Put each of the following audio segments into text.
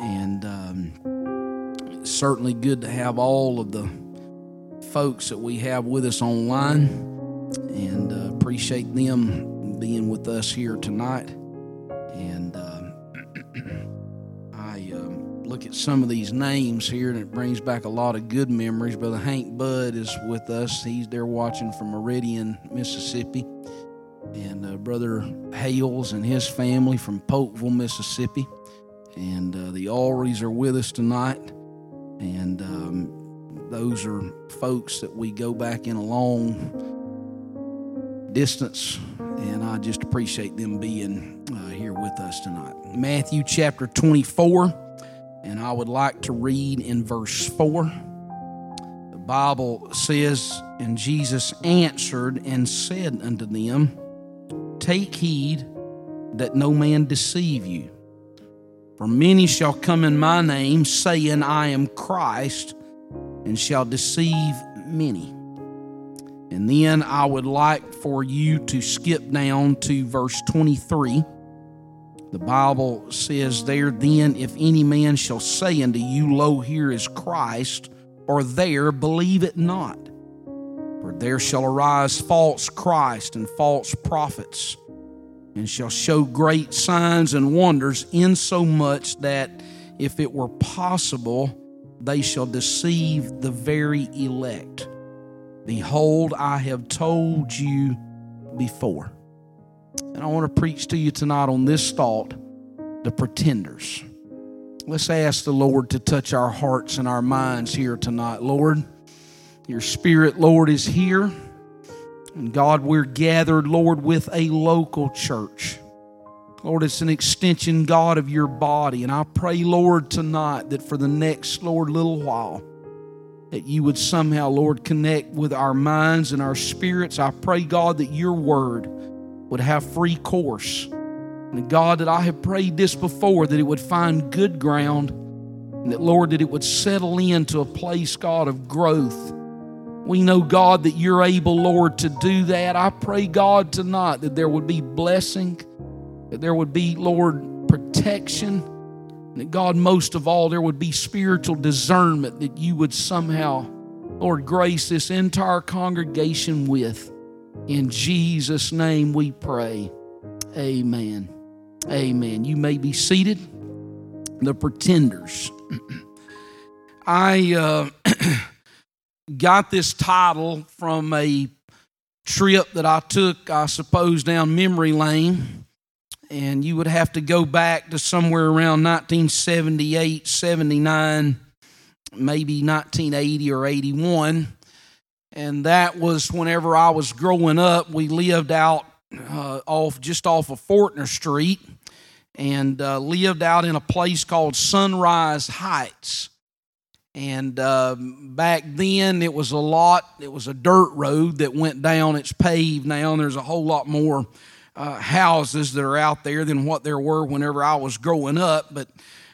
and um, certainly good to have all of the folks that we have with us online, and uh, appreciate them being with us here tonight. And um, I um, look at some of these names here, and it brings back a lot of good memories. Brother Hank Budd is with us; he's there watching from Meridian, Mississippi and uh, Brother Hales and his family from Polkville, Mississippi. And uh, the Alries are with us tonight. And um, those are folks that we go back in a long distance. And I just appreciate them being uh, here with us tonight. Matthew chapter 24. And I would like to read in verse 4. The Bible says, And Jesus answered and said unto them, Take heed that no man deceive you. For many shall come in my name, saying, I am Christ, and shall deceive many. And then I would like for you to skip down to verse 23. The Bible says there, Then if any man shall say unto you, Lo, here is Christ, or there, believe it not. For there shall arise false Christ and false prophets, and shall show great signs and wonders, insomuch that if it were possible, they shall deceive the very elect. Behold, I have told you before. And I want to preach to you tonight on this thought the pretenders. Let's ask the Lord to touch our hearts and our minds here tonight. Lord, your Spirit, Lord, is here. And God, we're gathered, Lord, with a local church. Lord, it's an extension, God, of your body. And I pray, Lord, tonight that for the next, Lord, little while, that you would somehow, Lord, connect with our minds and our spirits. I pray, God, that your word would have free course. And God, that I have prayed this before, that it would find good ground, and that, Lord, that it would settle into a place, God, of growth we know, God, that you're able, Lord, to do that. I pray, God, tonight that there would be blessing, that there would be, Lord, protection, that, God, most of all, there would be spiritual discernment that you would somehow, Lord, grace this entire congregation with. In Jesus' name we pray. Amen. Amen. You may be seated. The pretenders. I. Uh, got this title from a trip that I took, I suppose, down memory lane. And you would have to go back to somewhere around 1978, 79, maybe 1980 or 81. And that was whenever I was growing up. We lived out uh, off just off of Fortner Street and uh, lived out in a place called Sunrise Heights. And uh, back then, it was a lot, it was a dirt road that went down, it's paved now, and there's a whole lot more uh, houses that are out there than what there were whenever I was growing up. But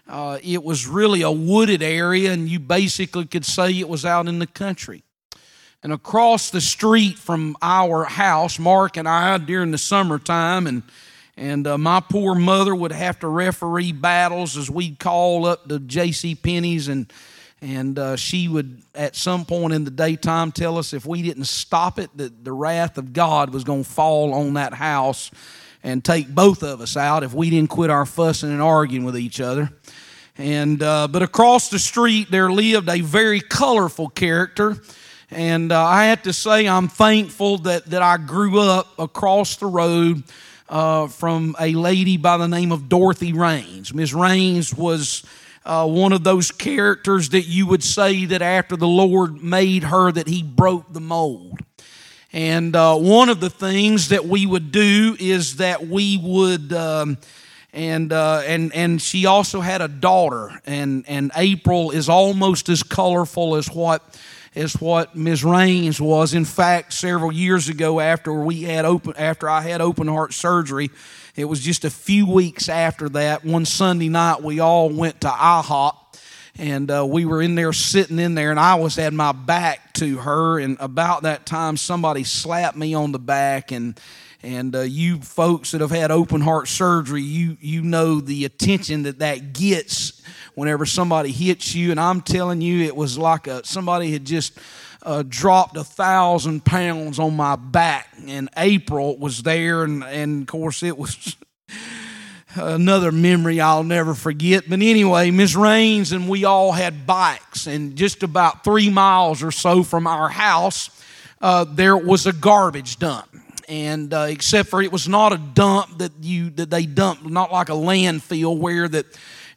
uh, it was really a wooded area, and you basically could say it was out in the country. And across the street from our house, Mark and I, during the summertime, and and uh, my poor mother would have to referee battles as we'd call up to J.C. Penney's and and uh, she would at some point in the daytime tell us if we didn't stop it that the wrath of god was going to fall on that house and take both of us out if we didn't quit our fussing and arguing with each other. And uh, but across the street there lived a very colorful character. And uh, i have to say i'm thankful that, that i grew up across the road uh, from a lady by the name of dorothy rains miss rains was uh, one of those characters that you would say that after the Lord made her, that He broke the mold. And uh, one of the things that we would do is that we would, um, and uh, and and she also had a daughter, and and April is almost as colorful as what as what Ms. Rains was. In fact, several years ago, after we had open, after I had open heart surgery, it was just a few weeks after that. One Sunday night, we all went to IHOP and uh, we were in there sitting in there and i was had my back to her and about that time somebody slapped me on the back and and uh, you folks that have had open heart surgery you you know the attention that that gets whenever somebody hits you. And I'm telling you, it was like a, somebody had just uh, dropped a thousand pounds on my back. And April was there, and, and of course, it was another memory I'll never forget. But anyway, Miss Rains and we all had bikes, and just about three miles or so from our house, uh, there was a garbage dump. And uh, except for it was not a dump that you that they dumped, not like a landfill where that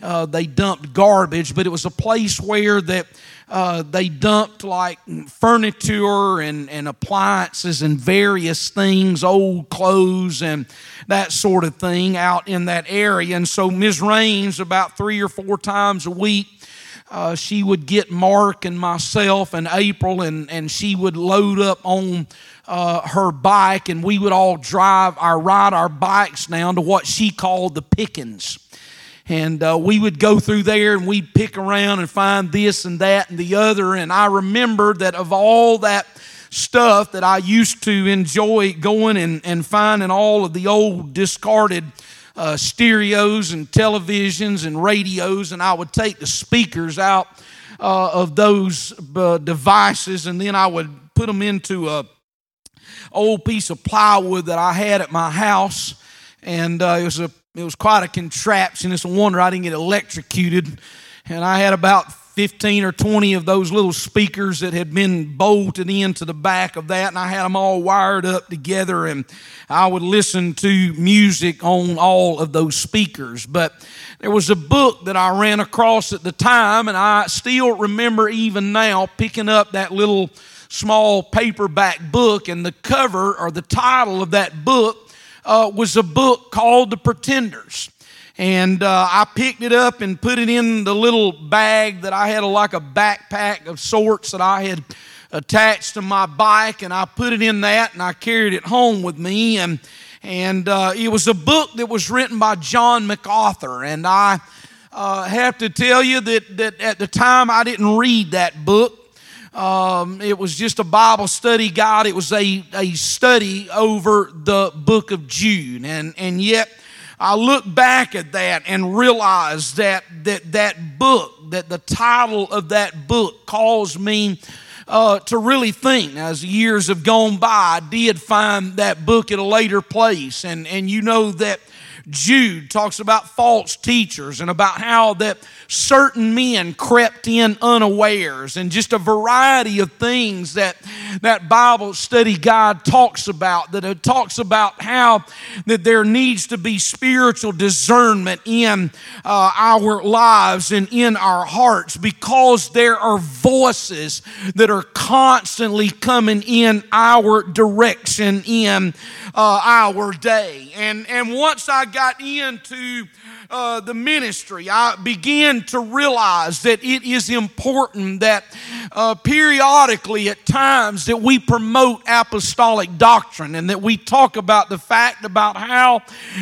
uh, they dumped garbage, but it was a place where that uh, they dumped like furniture and, and appliances and various things, old clothes and that sort of thing out in that area. And so Ms. Rains, about three or four times a week, uh, she would get Mark and myself and April, and, and she would load up on uh, her bike, and we would all drive our ride our bikes down to what she called the Pickens. And uh, we would go through there and we'd pick around and find this and that and the other. And I remember that of all that stuff that I used to enjoy going and, and finding all of the old discarded uh, stereos and televisions and radios, and I would take the speakers out uh, of those uh, devices and then I would put them into a old piece of plywood that I had at my house. And uh, it was a it was quite a contraption. It's a wonder I didn't get electrocuted. And I had about 15 or 20 of those little speakers that had been bolted into the back of that, and I had them all wired up together, and I would listen to music on all of those speakers. But there was a book that I ran across at the time, and I still remember even now picking up that little small paperback book, and the cover or the title of that book uh, was a book called The Pretenders. And uh, I picked it up and put it in the little bag that I had, like a backpack of sorts that I had attached to my bike, and I put it in that and I carried it home with me. And, and uh, it was a book that was written by John MacArthur. And I uh, have to tell you that, that at the time I didn't read that book. Um, it was just a Bible study guide. It was a, a study over the book of Jude. And, and yet, I look back at that and realize that, that that book, that the title of that book caused me uh, to really think. As years have gone by, I did find that book at a later place. And, and you know that Jude talks about false teachers and about how that certain men crept in unawares and just a variety of things that that Bible study guide talks about that it talks about how that there needs to be spiritual discernment in uh, our lives and in our hearts because there are voices that are constantly coming in our direction in uh, our day. And and once I got into uh, the ministry, I began to realize that it is important that uh, periodically at times that we promote apostolic doctrine and that we talk about the fact about how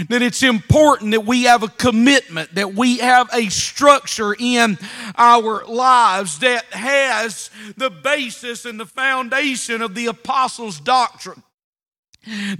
that it's important that we have a commitment, that we have a structure in our lives that has the basis and the foundation of the apostles' doctrine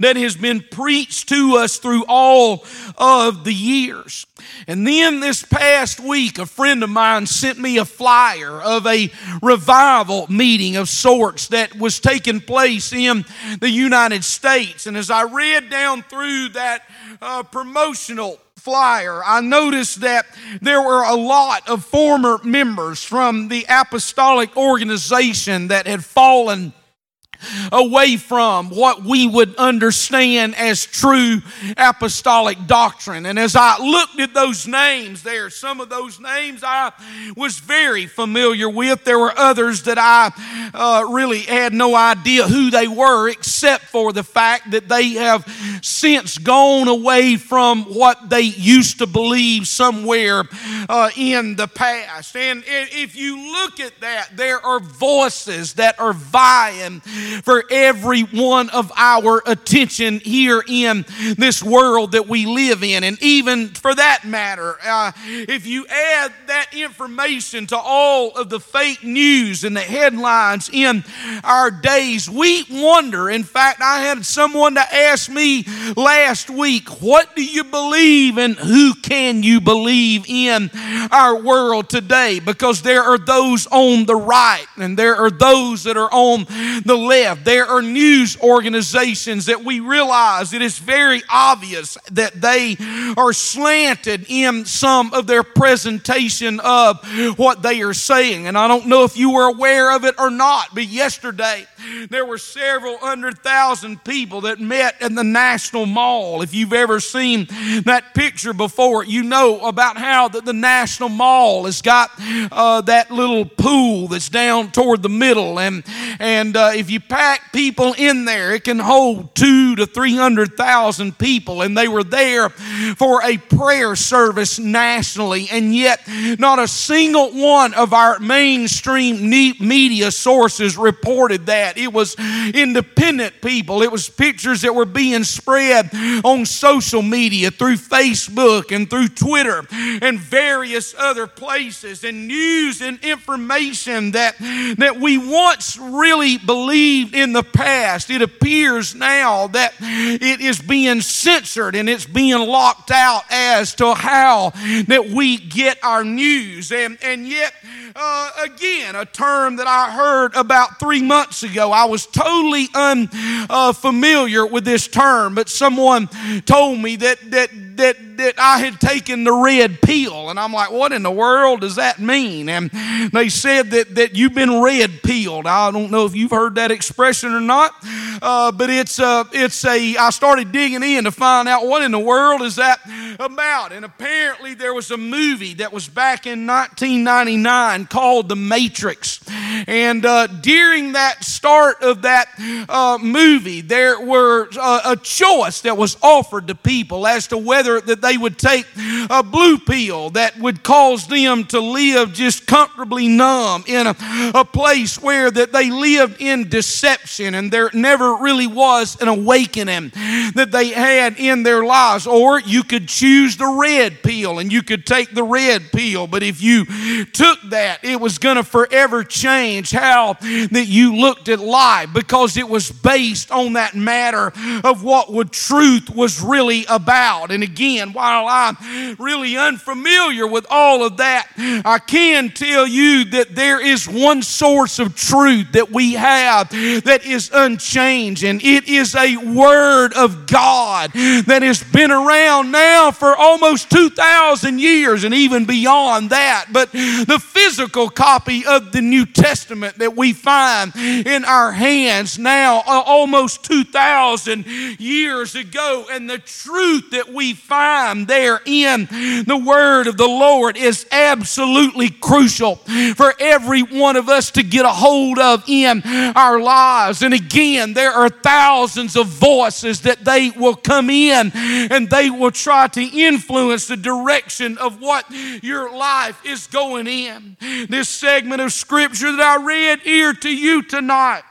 that has been preached to us through all of the years. And then this past week, a friend of mine sent me a flyer of a revival meeting of sorts that was taking place in the United States. And as I read down through that uh, promotional flyer, I noticed that there were a lot of former members from the apostolic organization that had fallen away from what we would understand as true apostolic doctrine. And as I looked at those names there, some of those names I was very familiar with. There were others that I uh, really had no idea who they were, except for the fact that they have since gone away from what they used to believe somewhere uh, in the past. And if you look at that, there are voices that are vying for every one of our attention here in this world that we live in. And even for that matter, uh, if you add that information to all of the fake news and the headlines in our days, we wonder. In fact, I had someone to ask me last week, What do you believe and who can you believe in our world today? Because there are those on the right and there are those that are on the left. There are news organizations that we realize it is very obvious that they are slanted in some of their presentation of what they are saying. And I don't know if you were aware of it or not, but yesterday there were several hundred thousand people that met in the National Mall. If you've ever seen that picture before, you know about how the, the National Mall has got uh, that little pool that's down toward the middle, and and uh, if you pack people in there, it can hold two to three hundred thousand people, and they were there for a prayer service nationally, and yet not a single one of our mainstream media sources reported that. It was independent people. It was pictures that were being spread on social media through Facebook and through Twitter and various other places and news and information that, that we once really believed in the past. It appears now that it is being censored and it's being locked out as to how that we get our news. And, and yet, uh, again, a term that I heard about three months ago. I was totally unfamiliar uh, with this term, but someone told me that, that, that that I had taken the red pill. And I'm like, what in the world does that mean? And they said that, that you've been red pilled. I don't know if you've heard that expression or not, uh, but it's a, it's a, I started digging in to find out what in the world is that about. And apparently there was a movie that was back in 1999 called The Matrix. And uh, during that start of that uh, movie, there were uh, a choice that was offered to people as to whether that they would take a blue pill that would cause them to live just comfortably numb in a, a place where that they lived in deception and there never really was an awakening that they had in their lives. Or you could choose the red pill and you could take the red pill. But if you took that, it was going to forever change how that you looked at life because it was based on that matter of what would truth was really about. And again, while I'm really unfamiliar with all of that, I can tell you that there is one source of truth that we have that is unchanged, and it is a word of God that has been around now for almost 2,000 years and even beyond that. But the physical copy of the New Testament that we find in our hands now, uh, almost 2,000 years ago, and the truth that we find there in the word of the Lord is absolutely crucial for every one of us to get a hold of in our lives. And again, there are thousands of voices that they will come in and they will try to influence the direction of what your life is going in. This segment of scripture that I read here to you tonight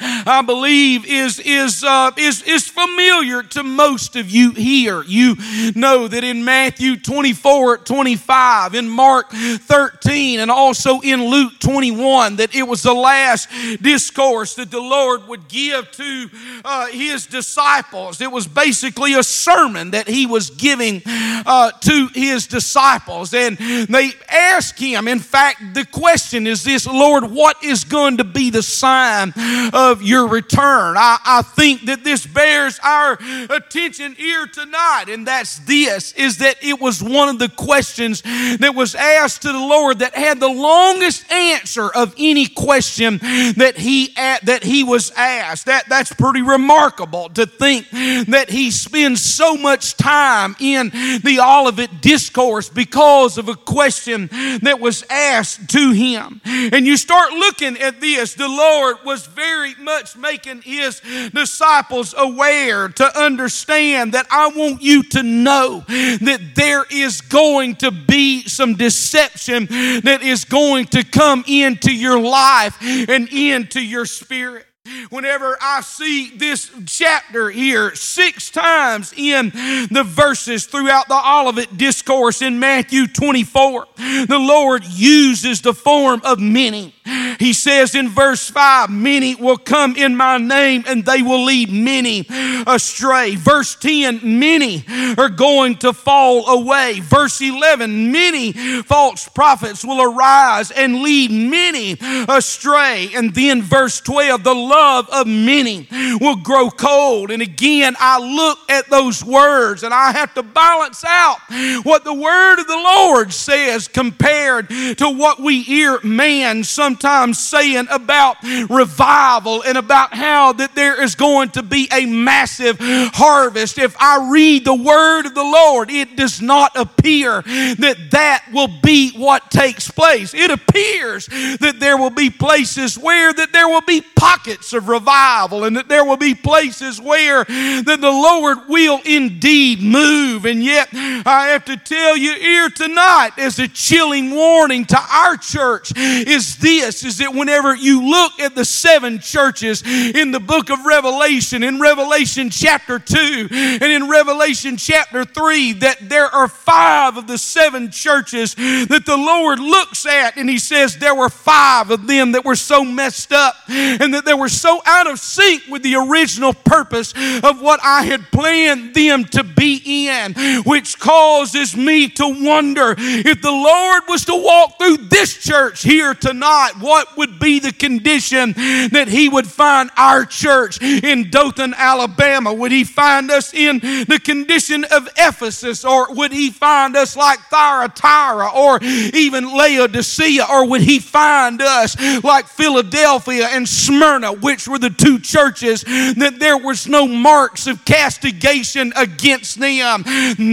I believe is is uh, is is familiar to most of you here. You know that in Matthew 24, 25, in Mark 13, and also in Luke 21, that it was the last discourse that the Lord would give to uh, his disciples. It was basically a sermon that he was giving uh, to his disciples, and they asked him. In fact, the question is this: Lord, what is going to be the sign of of your return. I, I think that this bears our attention here tonight, and that's this is that it was one of the questions that was asked to the Lord that had the longest answer of any question that he that he was asked. That that's pretty remarkable to think that he spends so much time in the Olivet discourse because of a question that was asked to him. And you start looking at this, the Lord was very much making his disciples aware to understand that I want you to know that there is going to be some deception that is going to come into your life and into your spirit. whenever I see this chapter here six times in the verses throughout the Olivet discourse in Matthew 24, the Lord uses the form of many. He says in verse 5, Many will come in my name and they will lead many astray. Verse 10, Many are going to fall away. Verse 11, Many false prophets will arise and lead many astray. And then verse 12, The love of many will grow cold. And again, I look at those words and I have to balance out what the word of the Lord says compared to what we hear man sometimes saying about revival and about how that there is going to be a massive harvest. If I read the word of the Lord, it does not appear that that will be what takes place. It appears that there will be places where that there will be pockets of revival and that there will be places where that the Lord will indeed move. And yet I have to tell you here tonight as a chilling warning to our church is this is that whenever you look at the seven churches in the book of Revelation, in Revelation chapter 2 and in Revelation chapter 3, that there are five of the seven churches that the Lord looks at and He says there were five of them that were so messed up and that they were so out of sync with the original purpose of what I had planned them to be in, which causes me to wonder if the Lord was to walk through this church here tonight, what would be the condition that He would find our church in Dothan, Alabama? Would He find us in the condition of Ephesus, or would He find us like Thyatira, or even Laodicea, or would He find us like Philadelphia and Smyrna, which were the two churches that there was no marks of castigation against them?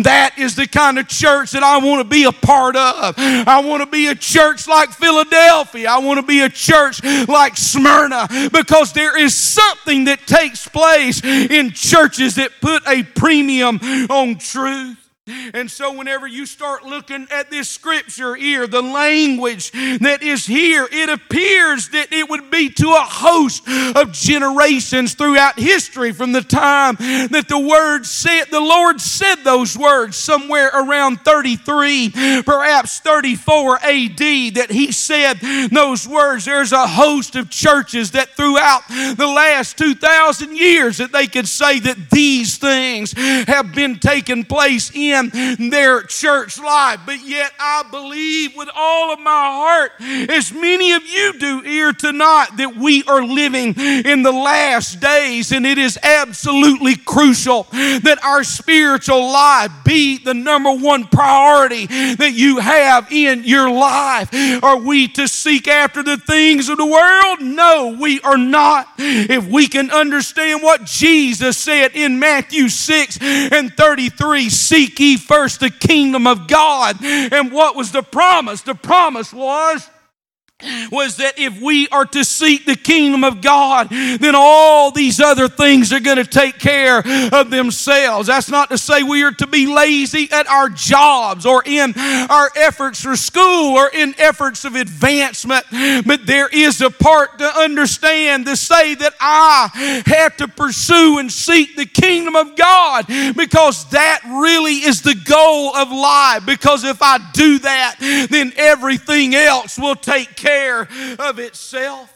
That is the kind of church that I want to be a part of. I want to be a church like Philadelphia. I want to be a church like Smyrna because there is something that takes place in churches that put a premium on truth. And so, whenever you start looking at this scripture here, the language that is here, it appears that it would be to a host of generations throughout history from the time that the word said, the Lord said those words somewhere around 33, perhaps 34 AD, that He said those words. There's a host of churches that throughout the last 2,000 years that they could say that these things have been taking place in in their church life. But yet, I believe with all of my heart, as many of you do here tonight, that we are living in the last days, and it is absolutely crucial that our spiritual life be the number one priority that you have in your life. Are we to seek after the things of the world? No, we are not. If we can understand what Jesus said in Matthew 6 and 33 seek ye first the kingdom of God. And what was the promise? The promise was was that if we are to seek the kingdom of God, then all these other things are going to take care of themselves. That's not to say we are to be lazy at our jobs or in our efforts for school or in efforts of advancement, but there is a part to understand to say that I have to pursue and seek the kingdom of God because that really is the goal of life. Because if I do that, then everything else will take care care of itself.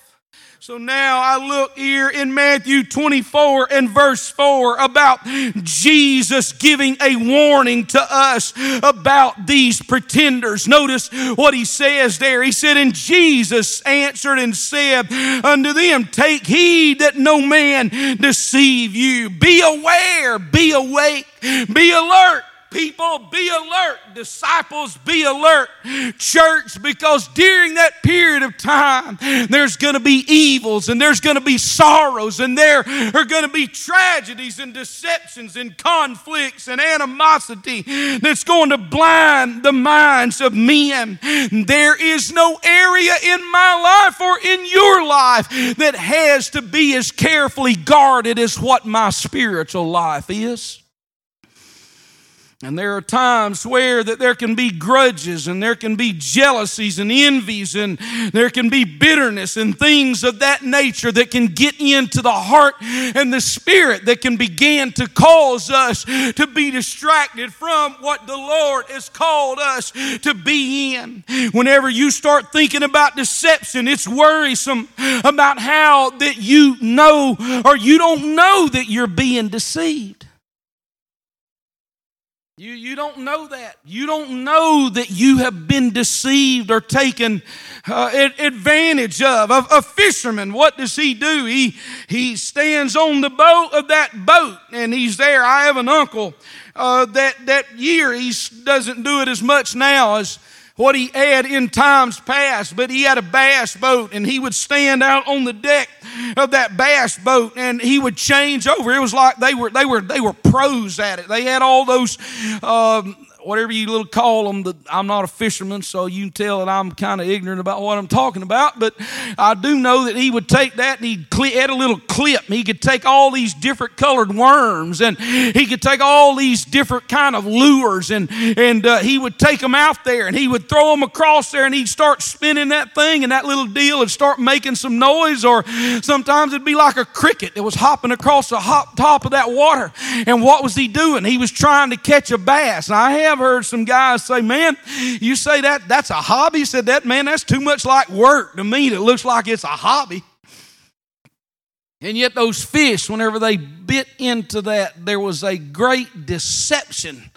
So now I look here in Matthew 24 and verse 4 about Jesus giving a warning to us about these pretenders. Notice what he says there. He said, And Jesus answered and said unto them, Take heed that no man deceive you. Be aware, be awake, be alert people, be alert. Disciples, be alert. Church, because during that period of time, there's going to be evils and there's going to be sorrows and there are going to be tragedies and deceptions and conflicts and animosity that's going to blind the minds of men. There is no area in my life or in your life that has to be as carefully guarded as what my spiritual life is. And there are times where that there can be grudges and there can be jealousies and envies and there can be bitterness and things of that nature that can get into the heart and the spirit that can begin to cause us to be distracted from what the Lord has called us to be in. Whenever you start thinking about deception, it's worrisome about how that you know or you don't know that you're being deceived. You, you don't know that. You don't know that you have been deceived or taken uh, advantage of. A, a fisherman, what does he do? He, he stands on the boat of that boat and he's there. I have an uncle uh, that, that year, he doesn't do it as much now as what he had in times past, but he had a bass boat and he would stand out on the deck of that bass boat and he would change over. It was like they were they were they were pros at it. They had all those um, whatever you little call them. The, I'm not a fisherman, so you can tell that I'm kind of ignorant about what I'm talking about. But I do know that he would take that and he'd add a little clip. He could take all these different colored worms and he could take all these different kind of lures and and uh, he would take them out there and he would throw them across there and he'd start spinning that thing and that little deal would start making some noise or sometimes it'd be like a cricket that was hopping across the hop top of that water. And what was he doing? He was trying to catch a bass. I have have heard some guys say, man, you say that, that's a hobby. He said that, man, that's too much like work to me. It looks like it's a hobby. And yet, those fish, whenever they bit into that, there was a great deception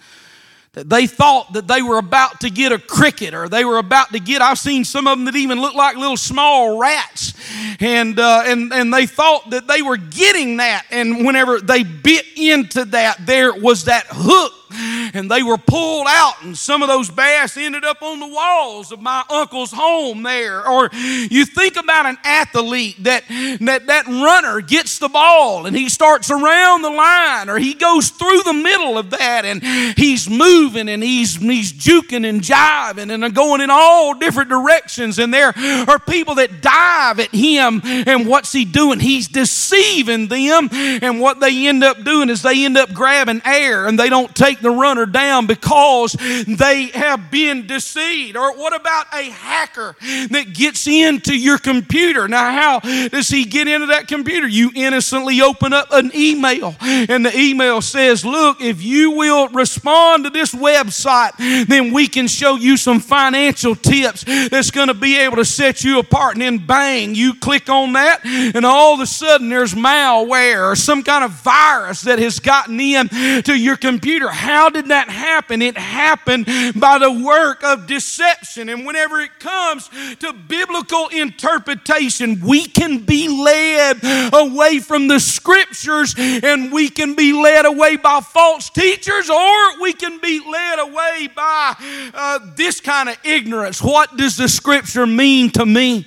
that they thought that they were about to get a cricket or they were about to get i've seen some of them that even look like little small rats and uh, and and they thought that they were getting that and whenever they bit into that there was that hook and they were pulled out, and some of those bass ended up on the walls of my uncle's home there. Or you think about an athlete that that, that runner gets the ball and he starts around the line, or he goes through the middle of that and he's moving and he's he's juking and jiving and going in all different directions. And there are people that dive at him, and what's he doing? He's deceiving them, and what they end up doing is they end up grabbing air and they don't take the runner down because they have been deceived? Or what about a hacker that gets into your computer? Now, how does he get into that computer? You innocently open up an email, and the email says, Look, if you will respond to this website, then we can show you some financial tips that's going to be able to set you apart. And then, bang, you click on that, and all of a sudden there's malware or some kind of virus that has gotten in to your computer. How did that happen? It happened by the work of deception. And whenever it comes to biblical interpretation, we can be led away from the scriptures and we can be led away by false teachers or we can be led away by uh, this kind of ignorance. What does the scripture mean to me?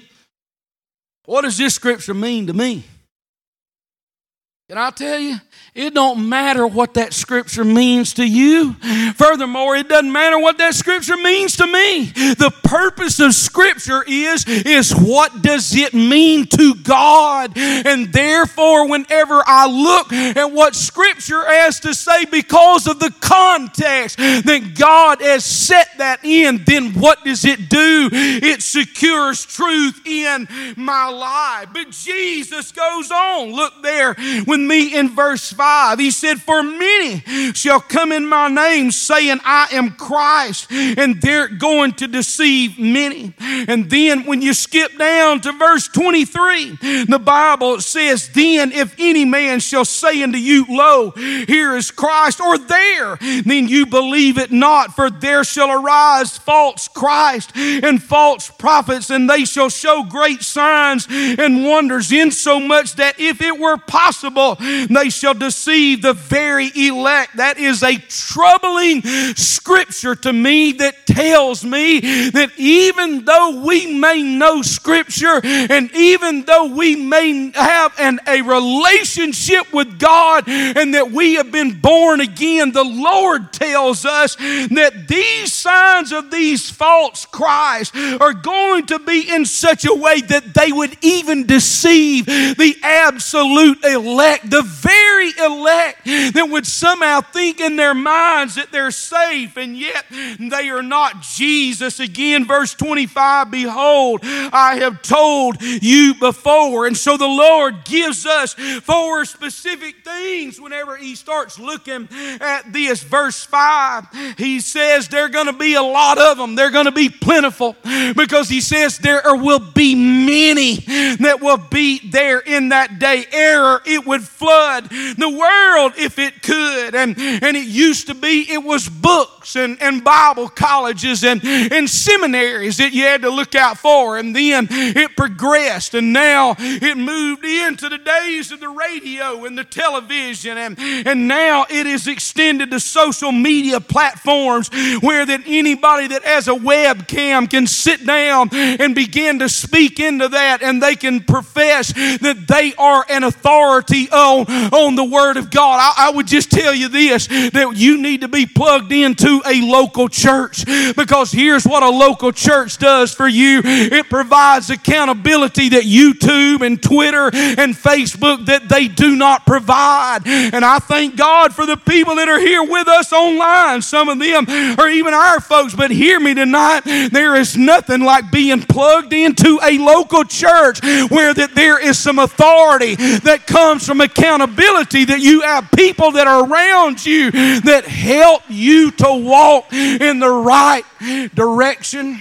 What does this scripture mean to me? Can I tell you? It don't matter what that scripture means to you. Furthermore, it doesn't matter what that scripture means to me. The purpose of scripture is, is what does it mean to God? And therefore, whenever I look at what scripture has to say because of the context that God has set that in, then what does it do? It secures truth in my life. But Jesus goes on. Look there with me in verse 5. 5, he said, For many shall come in my name, saying, I am Christ, and they're going to deceive many. And then when you skip down to verse 23, the Bible says, Then if any man shall say unto you, Lo, here is Christ, or there, then you believe it not, for there shall arise false Christ and false prophets, and they shall show great signs and wonders, insomuch that if it were possible, they shall deceive the very elect. That is a troubling scripture to me that tells me that even though we may know scripture and even though we may have an, a relationship with God and that we have been born again, the Lord tells us that these signs of these false Christ are going to be in such a way that they would even deceive the absolute elect, the very elect that would somehow think in their minds that they're safe and yet they are not. Jesus, again, verse 25, behold, I have told you before. And so the Lord gives us four specific things whenever He starts looking at this. Verse 5, He says there are going to be a lot of them, they're going to be plentiful because He says there will be many that will be there in that day. Error, it would flood the world if it could. And, and it used to be, it was books and, and Bible colleges and, and seminaries that you had to look out for. And then it progressed, and now it moved into the days of the radio and the television. And, and now it is extended to social media platforms where that anybody that has a webcam can sit down and begin to speak into that and they can profess that they are an authority on, on the Word of God. I, I would just tell you this that you need to be plugged into a local church because here's what a local church does for you it provides accountability that YouTube and Twitter and Facebook that they do not provide. And I thank God for the people that are here with us online. Some of them are even our folks, but hear me tonight. There is nothing like being plugged into a local church where that there is some authority that comes from accountability that you have people that are around you that help you to walk in the right direction.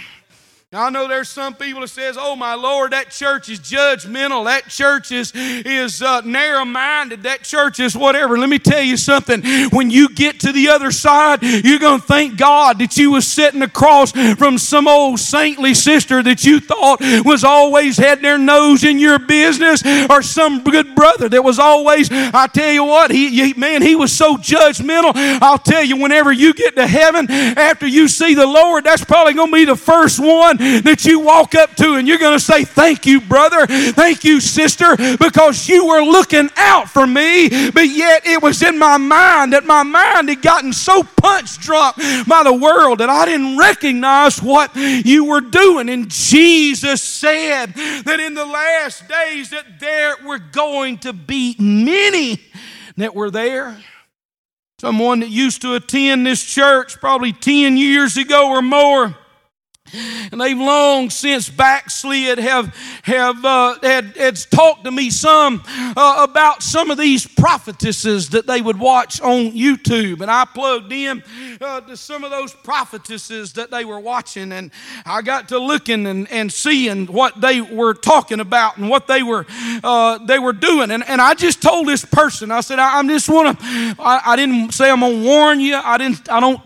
I know there's some people that says, "Oh my Lord, that church is judgmental. That church is is uh, narrow-minded. That church is whatever." Let me tell you something. When you get to the other side, you're to thank God that you was sitting across from some old saintly sister that you thought was always had their nose in your business, or some good brother that was always. I tell you what, he, he man, he was so judgmental. I'll tell you, whenever you get to heaven after you see the Lord, that's probably to be the first one that you walk up to and you're going to say, Thank you, brother. Thank you, sister, because you were looking out for me. But yet it was in my mind that my mind had gotten so punch drunk by the world that I didn't recognize what you were doing. And Jesus said that in the last days that there were going to be many that were there. Someone that used to attend this church probably 10 years ago or more and they've long since backslid, have, have uh, had, had talked to me some uh, about some of these prophetesses that they would watch on YouTube. And I plugged in uh, to some of those prophetesses that they were watching, and I got to looking and, and seeing what they were talking about and what they were, uh, they were doing. And, and I just told this person, I said, I, I just want to, I, I didn't say I'm to warn you. I, didn't, I don't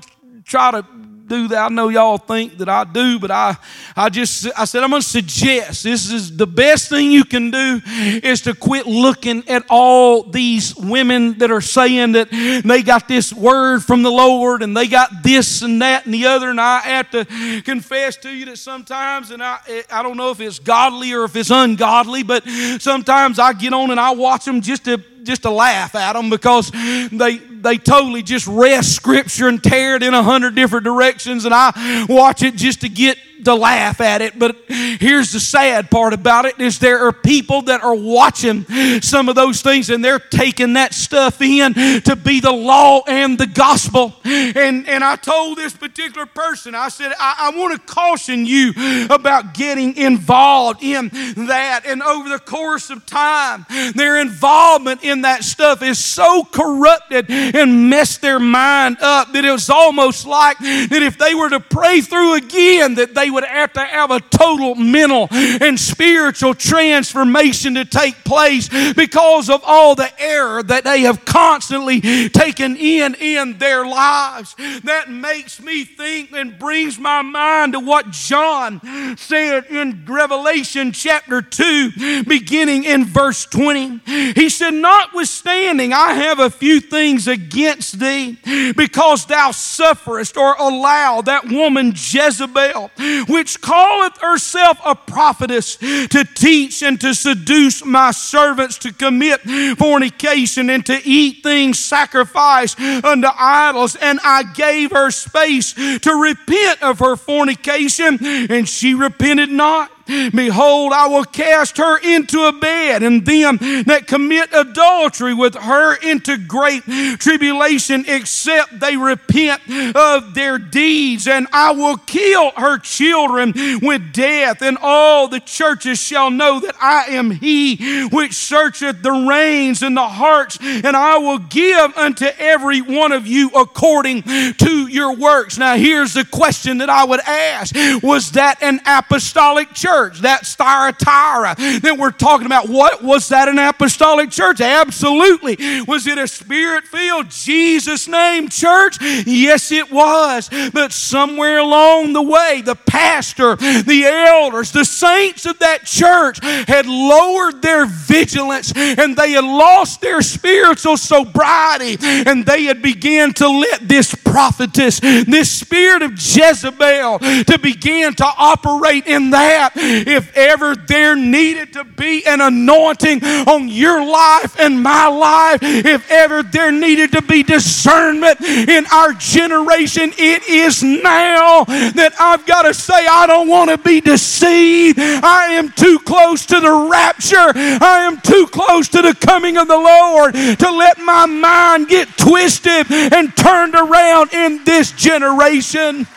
try to do that. I know y'all think that I do, but I, I just, I said, I'm going to suggest this is the best thing you can do is to quit looking at all these women that are saying that they got this word from the Lord and they got this and that and the other. And I have to confess to you that sometimes, and I, I don't know if it's godly or if it's ungodly, but sometimes I get on and I watch them just to just to laugh at them because they they totally just wrest scripture and tear it in a hundred different directions. And I watch it just to get to laugh at it. But here's the sad part about it is there are people that are watching some of those things and they're taking that stuff in to be the law and the gospel. And, and I told this particular person, I said, I, I want to caution you about getting involved in that. And over the course of time, their involvement in that stuff is so corrupted and messed their mind up that it was almost like that if they were to pray through again, that they would have to have a total mental and spiritual transformation to take place because of all the error that they have constantly taken in in their lives. That makes me think and brings my mind to what John said in Revelation chapter 2, beginning in verse 20. He said, Notwithstanding, I have a few things against thee because thou sufferest or allow that woman Jezebel, which calleth herself a prophetess, to teach and to seduce my servants to commit fornication and to eat things sacrificed unto idols. And I gave her space to repent of her fornication, and she repented not. Behold, I will cast her into a bed, and them that commit adultery with her into great tribulation, except they repent of their deeds. And I will kill her children with death, and all the churches shall know that I am he which searcheth the reins and the hearts, and I will give unto every one of you according to your works. Now, here's the question that I would ask Was that an apostolic church? That Thyatira that we're talking about, what was that an apostolic church? Absolutely. Was it a spirit filled, Jesus name church? Yes, it was. But somewhere along the way, the pastor, the elders, the saints of that church had lowered their vigilance and they had lost their spiritual sobriety and they had began to let this prophetess, this spirit of Jezebel, to begin to operate in that. If ever there needed to be an anointing on your life and my life, if ever there needed to be discernment in our generation, it is now that I've got to say, I don't want to be deceived. I am too close to the rapture. I am too close to the coming of the Lord to let my mind get twisted and turned around in this generation.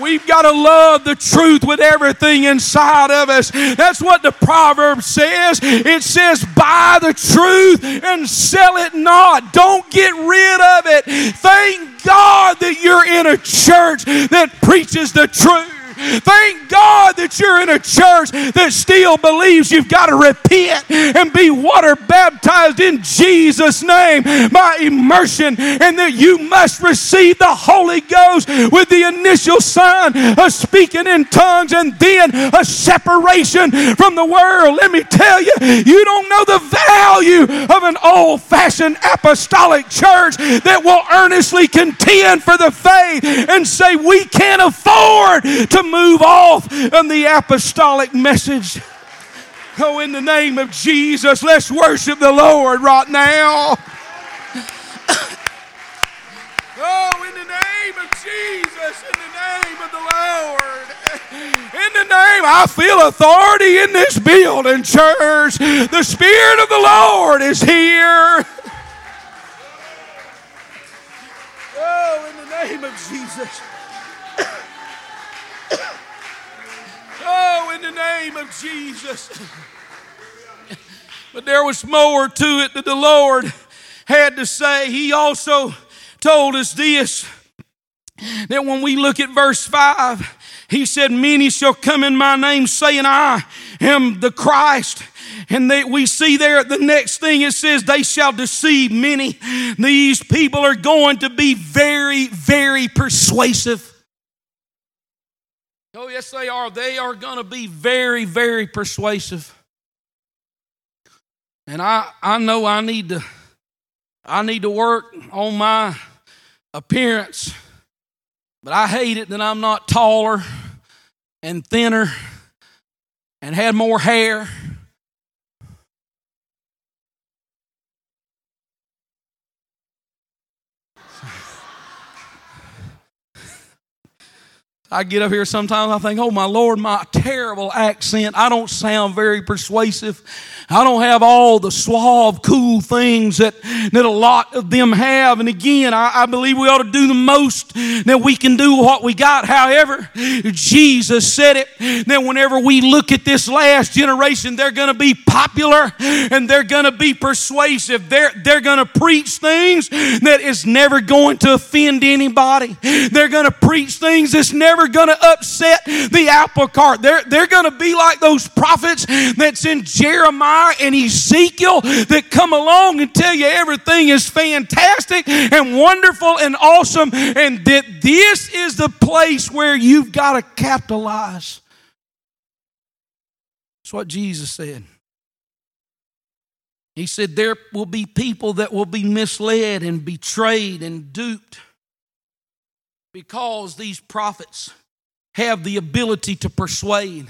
We've got to love the truth with everything inside of us. That's what the proverb says. It says, buy the truth and sell it not. Don't get rid of it. Thank God that you're in a church that preaches the truth. Thank God that you're in a church that still believes you've got to repent and be water baptized in Jesus' name by immersion, and that you must receive the Holy Ghost with the initial sign of speaking in tongues and then a separation from the world. Let me tell you, you don't know the value of an old fashioned apostolic church that will earnestly contend for the faith and say, We can't afford to move off on the apostolic message. Oh, in the name of Jesus, let's worship the Lord right now. Oh, in the name of Jesus, in the name of the Lord. In the name, I feel authority in this building, church. The Spirit of the Lord is here. Oh, in the name of Jesus. Oh, in the name of Jesus. But there was more to it that the Lord had to say. He also told us this that when we look at verse 5, he said, Many shall come in my name, saying, I am the Christ. And they, we see there the next thing it says, They shall deceive many. These people are going to be very, very persuasive. Oh, yes, they are. They are going to be very, very persuasive. And I, I know I need to I need to work on my appearance, but I hate it that I'm not taller and thinner and had more hair. I get up here sometimes, I think, oh my Lord, my terrible accent. I don't sound very persuasive. I don't have all the suave, cool things that, that a lot of them have. And again, I, I believe we ought to do the most that we can do what we got. However, Jesus said it that whenever we look at this last generation, they're going to be popular and they're going to be persuasive. They're, they're going to preach things that is never going to offend anybody. They're going to preach things that's never going to upset the apple cart. They're, they're going to be like those prophets that's in Jeremiah and Ezekiel that come along and tell you everything is fantastic and wonderful and awesome, and that this is the place where you've got to capitalize. That's what Jesus said. He said, There will be people that will be misled and betrayed and duped because these prophets have the ability to persuade.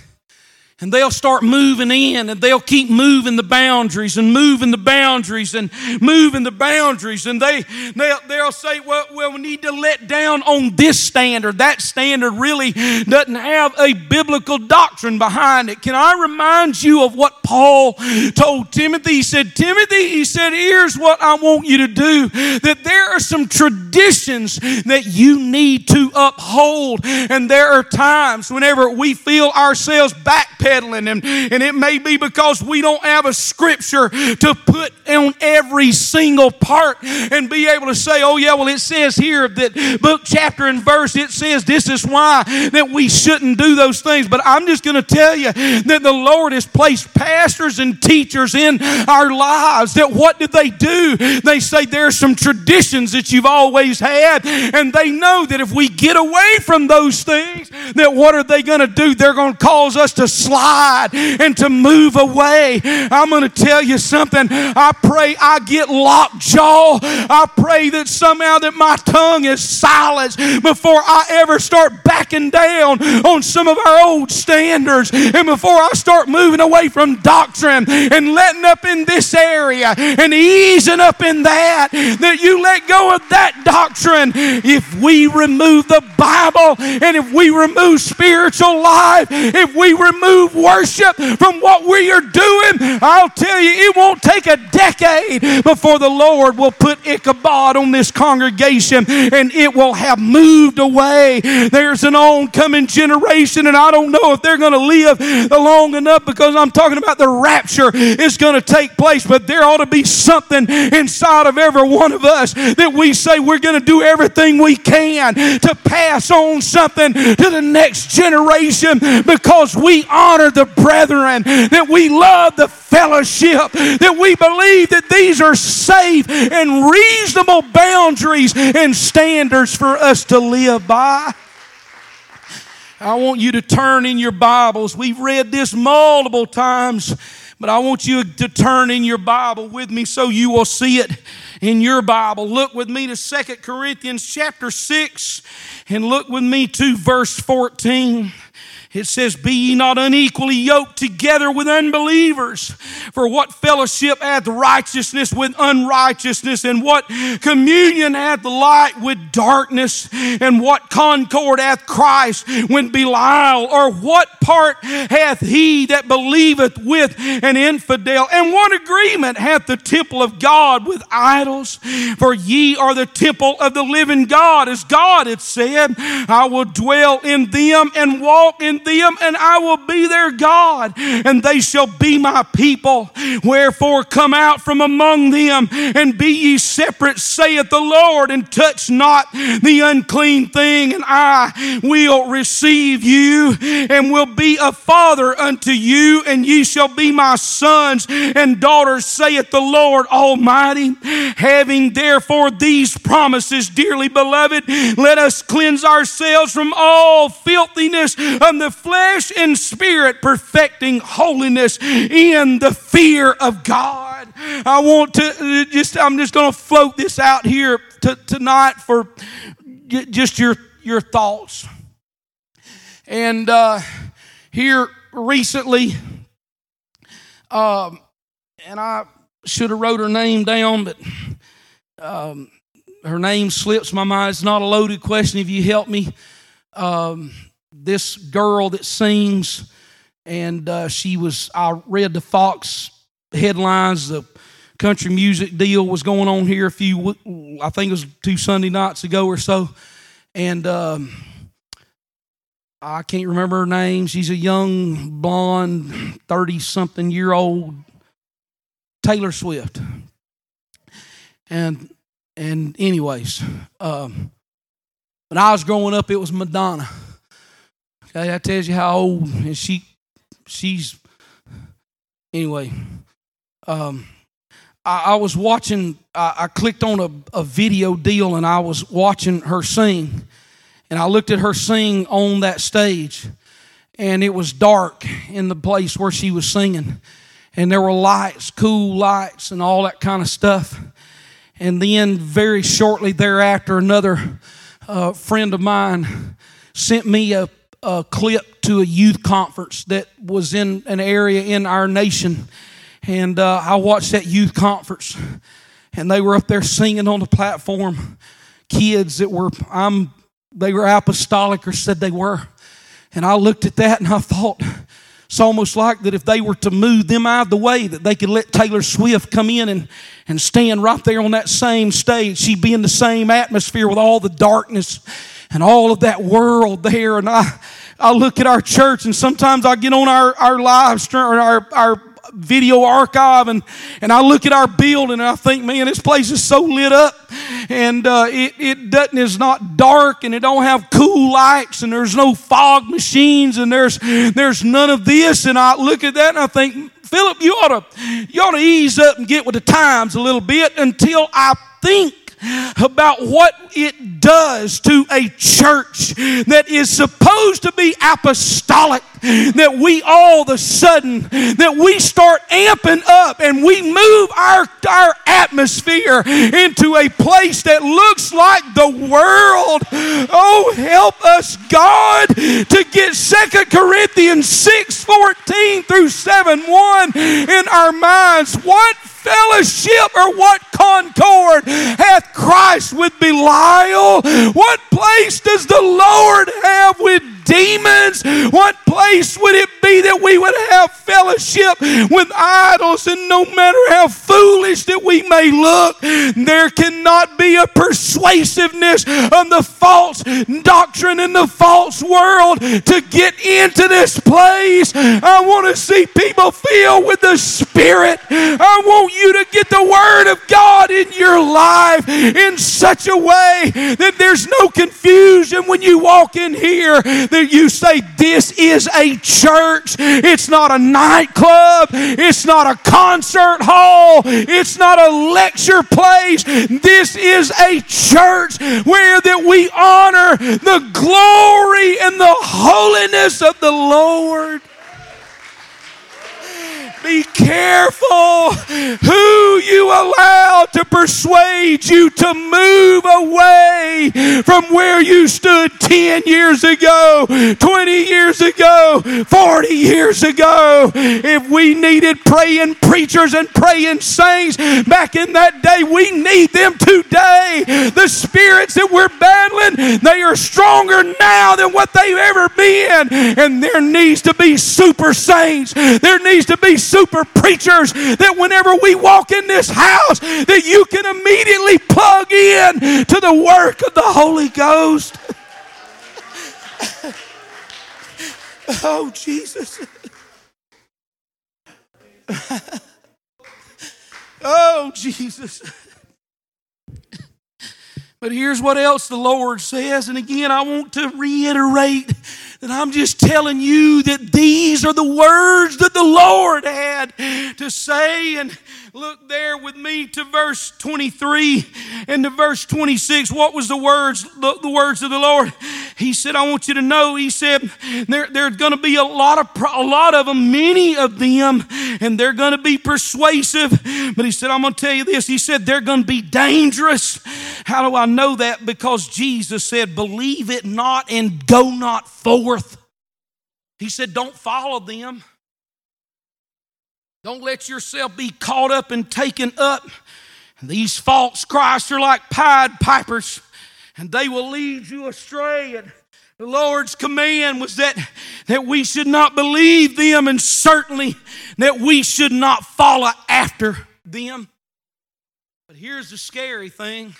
And they'll start moving in and they'll keep moving the boundaries and moving the boundaries and moving the boundaries. And they they'll, they'll say well, well we need to let down on this standard. That standard really doesn't have a biblical doctrine behind it. Can i remind you of what paul told timothy? He said timothy he said here's what i want you to do that there are some traditions that you need to uphold and there are times whenever we feel ourselves backpedaling backpedaling. And, and it may be because we don't have a scripture to put on every single part and be able to say, oh, yeah, well, it says here that book, chapter, and verse, it says this is why that we shouldn't do those things. But I'm just going to tell you that the Lord has placed pastors and teachers in our lives that what did they do? They say there's some traditions that you've always had, and they know that if we get away from those things, that what are they going to do? They're going to cause us to slide and to move away. I'm going to tell you something. I pray I get lockjaw. I pray that somehow that my tongue is silenced before I ever start backing down on some of our old standards and before I start moving away from doctrine and letting up in this area and easing up in that, that you let go of that doctrine. If we remove the Bible and if we remove spiritual life, if we remove worship from what we are doing, I'll tell you, it won't take a decade before the Lord will put Ichabod on this congregation and it will have moved away. There's an oncoming generation, and I don't know if they're going to live long enough because I'm talking about the rapture is going to take place, but there ought to be something inside of every one of us that we say we're going to do everything we can to pass on something to the next generation because we honor honor the brethren, that we love the fellowship, that we believe that these are safe and reasonable boundaries and standards for us to live by. I want you to turn in your Bibles. We've read this multiple times, but I want you to turn in your Bible with me so you will see it in your Bible. Look with me to Second Corinthians chapter 6 and look with me to verse 14. It says, Be ye not unequally yoked together with unbelievers. For what fellowship hath righteousness with unrighteousness? And what communion hath light with darkness? And what concord hath Christ with Belial? Or what part hath he that believeth with an infidel? And what agreement hath the temple of God with idols? For ye are the temple of the living God, as God hath said, I will dwell in them and walk in them, and I will be their God, and they shall be my people. Wherefore, come out from among them, and be ye separate, saith the Lord, and touch not the unclean thing, and I will receive you, and will be a father unto you, and ye shall be my sons and daughters, saith the Lord Almighty. Having therefore these promises, dearly beloved, let us cleanse ourselves from all filthiness of the flesh and spirit, perfecting holiness in the fear of God. I want to uh, just, I'm just going to float this out here to, tonight for just your, your thoughts. And uh, here recently, um, and I should have wrote her name down, but um, her name slips my mind. It's not a loaded question. If you help me, um, this girl that sings, and uh, she was, I read the Fox headlines, the country music deal was going on here a few, I think it was two Sunday nights ago or so. And um, I can't remember her name. She's a young, blonde, 30 something year old Taylor Swift. And and anyways, um, when I was growing up, it was Madonna. That tells you how old and she she's anyway. Um, I, I was watching. I, I clicked on a, a video deal and I was watching her sing, and I looked at her sing on that stage, and it was dark in the place where she was singing, and there were lights, cool lights, and all that kind of stuff. And then, very shortly thereafter, another uh, friend of mine sent me a a clip to a youth conference that was in an area in our nation. And uh, I watched that youth conference, and they were up there singing on the platform. Kids that were, I'm, they were apostolic or said they were. And I looked at that and I thought, it's almost like that if they were to move them out of the way, that they could let Taylor Swift come in and, and stand right there on that same stage. She'd be in the same atmosphere with all the darkness and all of that world there. And I, I look at our church and sometimes I get on our, our live stream or our, our video archive and, and I look at our building and I think, man, this place is so lit up and uh, it, it doesn't, is not dark and it don't have cool lights and there's no fog machines and there's, there's none of this. And I look at that and I think, Philip, you ought to, you ought to ease up and get with the times a little bit until I think about what it does to a church that is supposed to be apostolic that we all of a sudden that we start amping up and we move our, our atmosphere into a place that looks like the world. Oh help us god to get Second corinthians 6 14 through 7 1 in our minds. What fellowship or what concord hath Christ with Belial? What place does the Lord have with demons? What place would it be that we would have fellowship with idols? And no matter how foolish that we may look, there cannot be a persuasiveness of the false doctrine in the false world to get into this place. I want to see people filled with the Spirit. I want you to get the Word of God in your life in such a way that there's no confusion when you walk in here that you say, This is a church. It's not a nightclub. It's not a concert hall. It's not a lecture place. This is a church where that we honor the glory and the holiness of the Lord. Be careful who you allow to persuade you to move away from where you stood 10 years ago, 20 years ago, 40 years ago. If we needed praying preachers and praying saints back in that day, we need them today. The spirits that we're battling, they are stronger now than what they've ever been. And there needs to be super saints. There needs to be super preachers that whenever we walk in this house that you can immediately plug in to the work of the Holy Ghost. oh, Jesus. oh, Jesus. But here's what else the Lord says. And again, I want to reiterate that I'm just telling you that these are the words that the Lord had to say. And look there with me to verse 23 and to verse 26. What was the words, the, the words of the Lord? He said, I want you to know, he said, there, there's going to be a lot of, a lot of them, many of them, and they're going to be persuasive. But he said, I'm going to tell you this. He said, they're going to be dangerous. How do I know that? Because Jesus said, believe it not and go not forth. He said, don't follow them. Don't let yourself be caught up and taken up. These false Christs are like Pied Pipers, and they will lead you astray. And the Lord's command was that, that we should not believe them, and certainly that we should not follow after them. But here's the scary thing.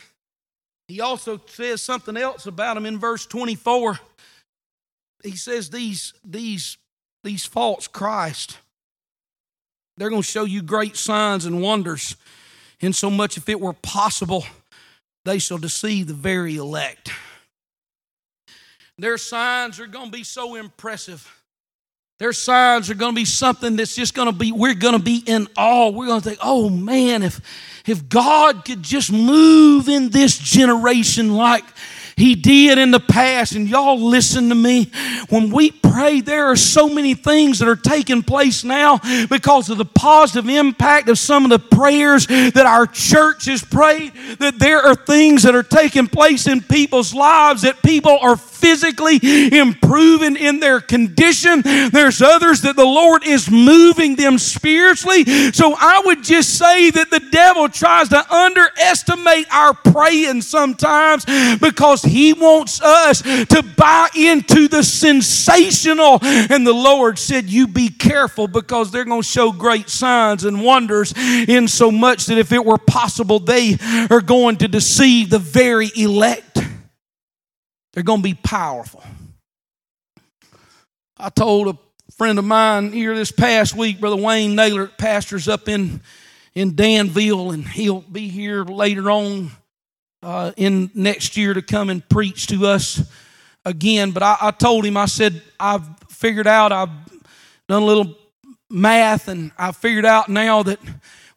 He also says something else about them in verse 24. He says these, these, these false Christ they're going to show you great signs and wonders, in so much if it were possible, they shall deceive the very elect. Their signs are going to be so impressive. Their signs are going to be something that's just going to be, we're going to be in awe. We're going to think, oh man, if, if God could just move in this generation like he did in the past. And y'all listen to me. When we pray, there are so many things that are taking place now because of the positive impact of some of the prayers that our church has prayed. That there are things that are taking place in people's lives that people are physically improving in their condition. There's others that the Lord is moving them spiritually. So I would just say that the devil tries to underestimate our praying sometimes because he wants us to buy into the sensational. And the Lord said, You be careful because they're going to show great signs and wonders in so much that if it were possible, they are going to deceive the very elect. They're going to be powerful. I told a friend of mine here this past week, Brother Wayne Naylor, pastors up in, in Danville, and he'll be here later on uh, in next year to come and preach to us again. But I, I told him, I said, I've figured out, I've done a little math, and I figured out now that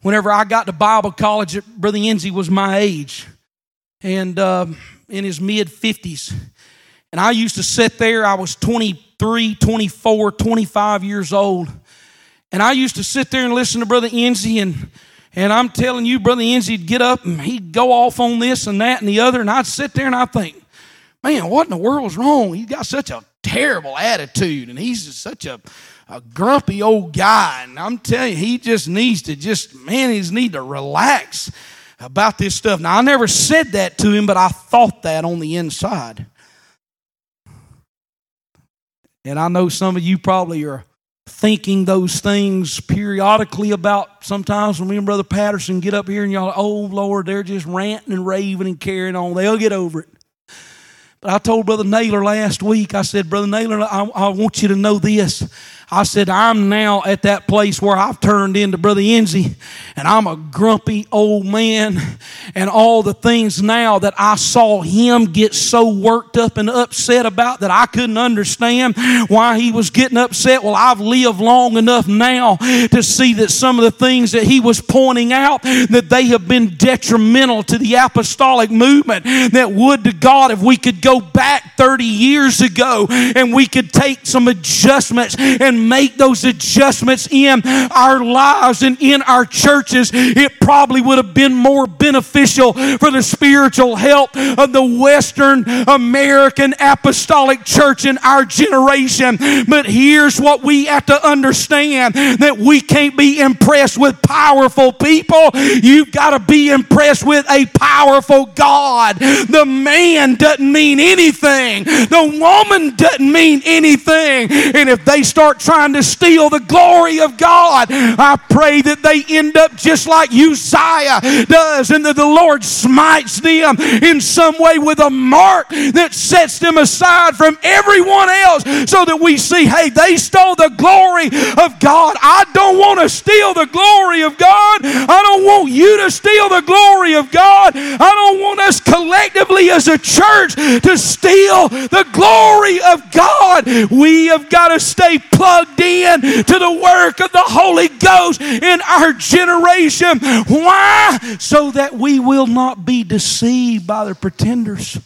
whenever I got to Bible college, Brother Enzi was my age and uh, in his mid 50s. And I used to sit there, I was 23, 24, 25 years old. And I used to sit there and listen to Brother Enzi, and, and I'm telling you, Brother Enzi'd get up and he'd go off on this and that and the other. And I'd sit there and I'd think, man, what in the world's wrong? He's got such a terrible attitude, and he's such a a grumpy old guy. And I'm telling you, he just needs to just, man, he's need to relax about this stuff. Now, I never said that to him, but I thought that on the inside. And I know some of you probably are thinking those things periodically about sometimes when me and Brother Patterson get up here and y'all, oh Lord, they're just ranting and raving and carrying on. They'll get over it. But I told Brother Naylor last week, I said, Brother Naylor, I, I want you to know this. I said, I'm now at that place where I've turned into Brother Enzi and I'm a grumpy old man. And all the things now that I saw him get so worked up and upset about that I couldn't understand why he was getting upset. Well, I've lived long enough now to see that some of the things that he was pointing out that they have been detrimental to the apostolic movement. That would to God if we could go back 30 years ago and we could take some adjustments and and make those adjustments in our lives and in our churches, it probably would have been more beneficial for the spiritual health of the Western American Apostolic Church in our generation. But here's what we have to understand that we can't be impressed with powerful people. You've got to be impressed with a powerful God. The man doesn't mean anything, the woman doesn't mean anything. And if they start trying to steal the glory of God. I pray that they end up just like Uzziah does, and that the Lord smites them in some way with a mark that sets them aside from everyone else so that we see, hey, they stole the glory of God. I don't want to steal the glory of God. I don't want you to steal the glory of God. I don't want us collectively as a church to steal the glory of God. We have got to stay plugged plugged in to the work of the Holy Ghost in our generation. Why? So that we will not be deceived by the pretenders.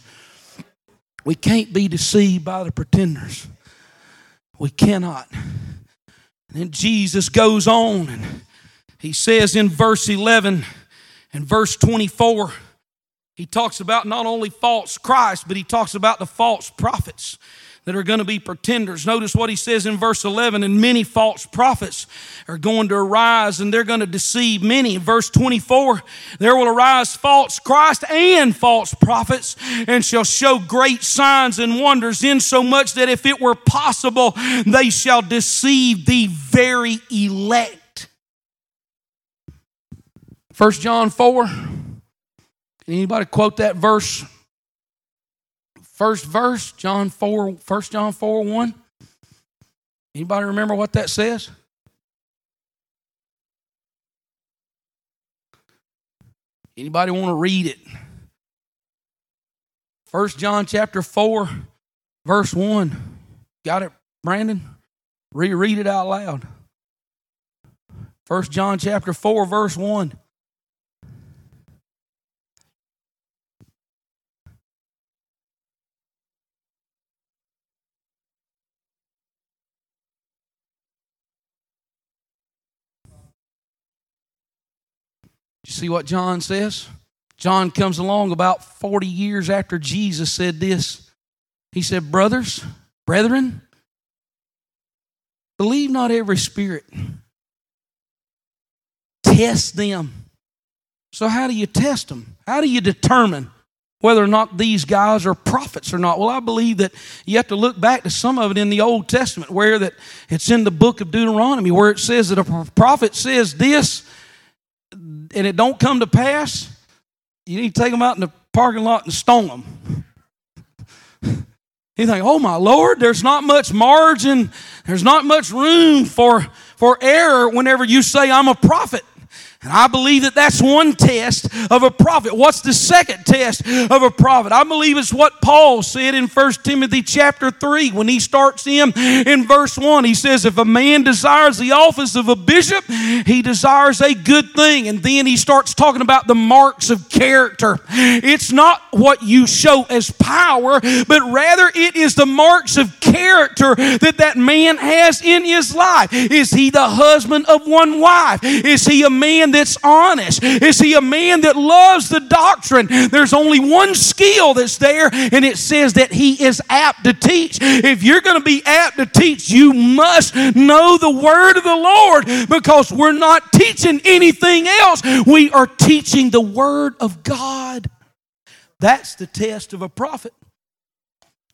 We can't be deceived by the pretenders. We cannot. And then Jesus goes on and he says in verse 11 and verse 24, he talks about not only false Christ, but he talks about the false prophets that are going to be pretenders. Notice what he says in verse 11 and many false prophets are going to arise and they're going to deceive many. In verse 24, there will arise false Christ and false prophets and shall show great signs and wonders, in so much that if it were possible, they shall deceive the very elect. First John 4. Can anybody quote that verse? First verse, John 4, 1 John 4 1. Anybody remember what that says? Anybody want to read it? First John chapter 4, verse 1. Got it, Brandon? Reread it out loud. First John chapter 4, verse 1. See what John says? John comes along about 40 years after Jesus said this. He said, Brothers, brethren, believe not every spirit, test them. So, how do you test them? How do you determine whether or not these guys are prophets or not? Well, I believe that you have to look back to some of it in the Old Testament, where that it's in the book of Deuteronomy, where it says that a prophet says this and it don't come to pass. You need to take them out in the parking lot and stone them. You think, oh my Lord, there's not much margin, there's not much room for, for error whenever you say I'm a prophet. And I believe that that's one test of a prophet. What's the second test of a prophet? I believe it's what Paul said in 1 Timothy chapter 3 when he starts in in verse 1. He says, If a man desires the office of a bishop, he desires a good thing. And then he starts talking about the marks of character. It's not what you show as power, but rather it is the marks of character that that man has in his life. Is he the husband of one wife? Is he a man that's honest? Is he a man that loves the doctrine? There's only one skill that's there, and it says that he is apt to teach. If you're going to be apt to teach, you must know the word of the Lord because we're not teaching anything else. We are teaching the word of God. That's the test of a prophet.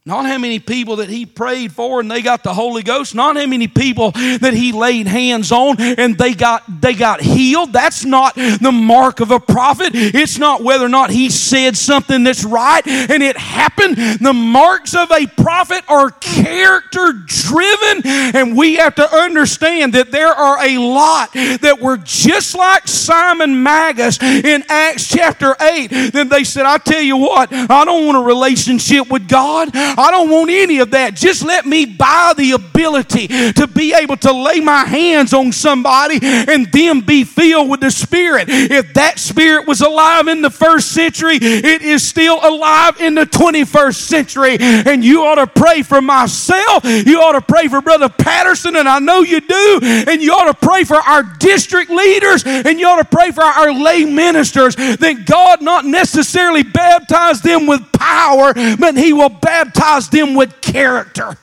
Not how many people that he prayed for and they got the Holy Ghost. Not how many people that he laid hands on and they got they got healed. That's not the mark of a prophet. It's not whether or not he said something that's right and it happened. The marks of a prophet are character driven, and we have to understand that there are a lot that were just like Simon Magus in Acts chapter 8. Then they said, I tell you what, I don't want a relationship with God. I don't want any of that. Just let me buy the ability to be able to lay my hands on somebody and then be filled with the Spirit. If that Spirit was alive in the first century, it is still alive in the 21st century. And you ought to pray for myself. You ought to pray for Brother Patterson, and I know you do. And you ought to pray for our district leaders, and you ought to pray for our lay ministers that God not necessarily baptize them with power, but He will baptize baptize them with character.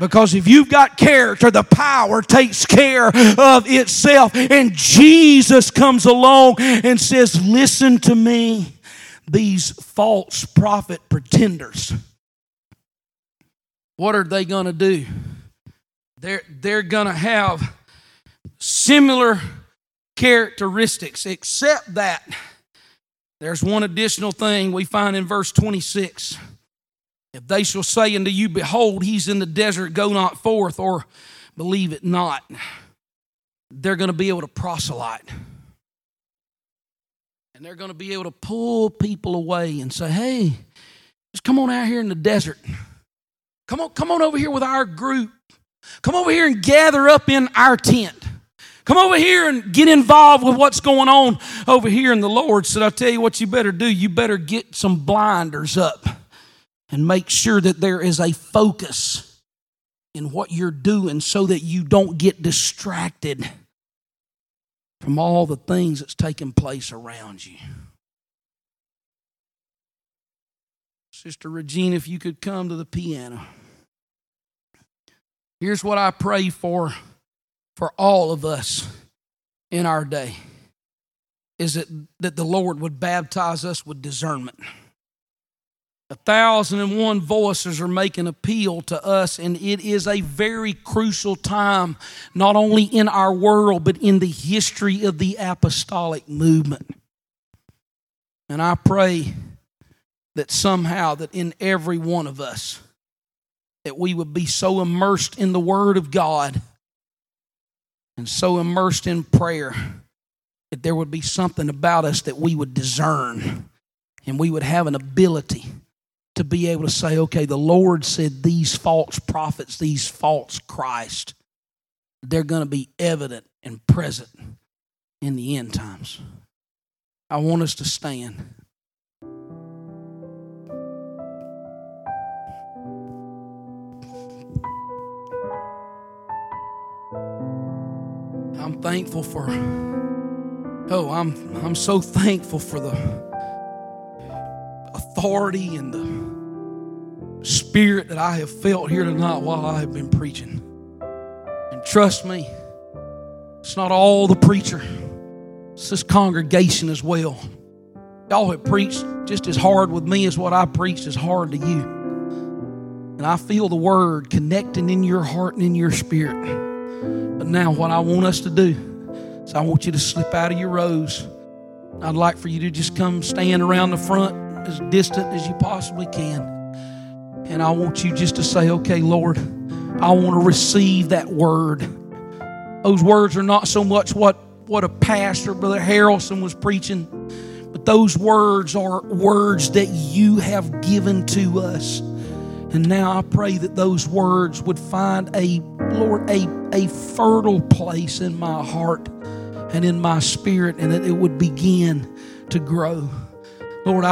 Because if you've got character, the power takes care of itself. And Jesus comes along and says, Listen to me, these false prophet pretenders. What are they going to do? They're, they're going to have similar characteristics, except that there's one additional thing we find in verse 26. If they shall say unto you, Behold, he's in the desert, go not forth, or believe it not, they're going to be able to proselyte. And they're going to be able to pull people away and say, Hey, just come on out here in the desert. Come on, come on over here with our group. Come over here and gather up in our tent. Come over here and get involved with what's going on over here. And the Lord said, I'll tell you what you better do. You better get some blinders up and make sure that there is a focus in what you're doing so that you don't get distracted from all the things that's taking place around you. Sister Regina, if you could come to the piano. Here's what I pray for for all of us in our day is that, that the Lord would baptize us with discernment. A thousand and one voices are making appeal to us, and it is a very crucial time, not only in our world, but in the history of the apostolic movement. And I pray that somehow, that in every one of us, that we would be so immersed in the Word of God and so immersed in prayer that there would be something about us that we would discern and we would have an ability to be able to say, okay, the Lord said these false prophets, these false Christ, they're going to be evident and present in the end times. I want us to stand. I'm thankful for oh I'm I'm so thankful for the authority and the spirit that I have felt here tonight while I have been preaching. And trust me, it's not all the preacher, it's this congregation as well. Y'all have preached just as hard with me as what I preached is hard to you. And I feel the word connecting in your heart and in your spirit. But now, what I want us to do is I want you to slip out of your rows. I'd like for you to just come stand around the front as distant as you possibly can. And I want you just to say, okay, Lord, I want to receive that word. Those words are not so much what, what a pastor, Brother Harrelson, was preaching, but those words are words that you have given to us. And now I pray that those words would find a, Lord, a, a fertile place in my heart and in my spirit, and that it would begin to grow. Lord, I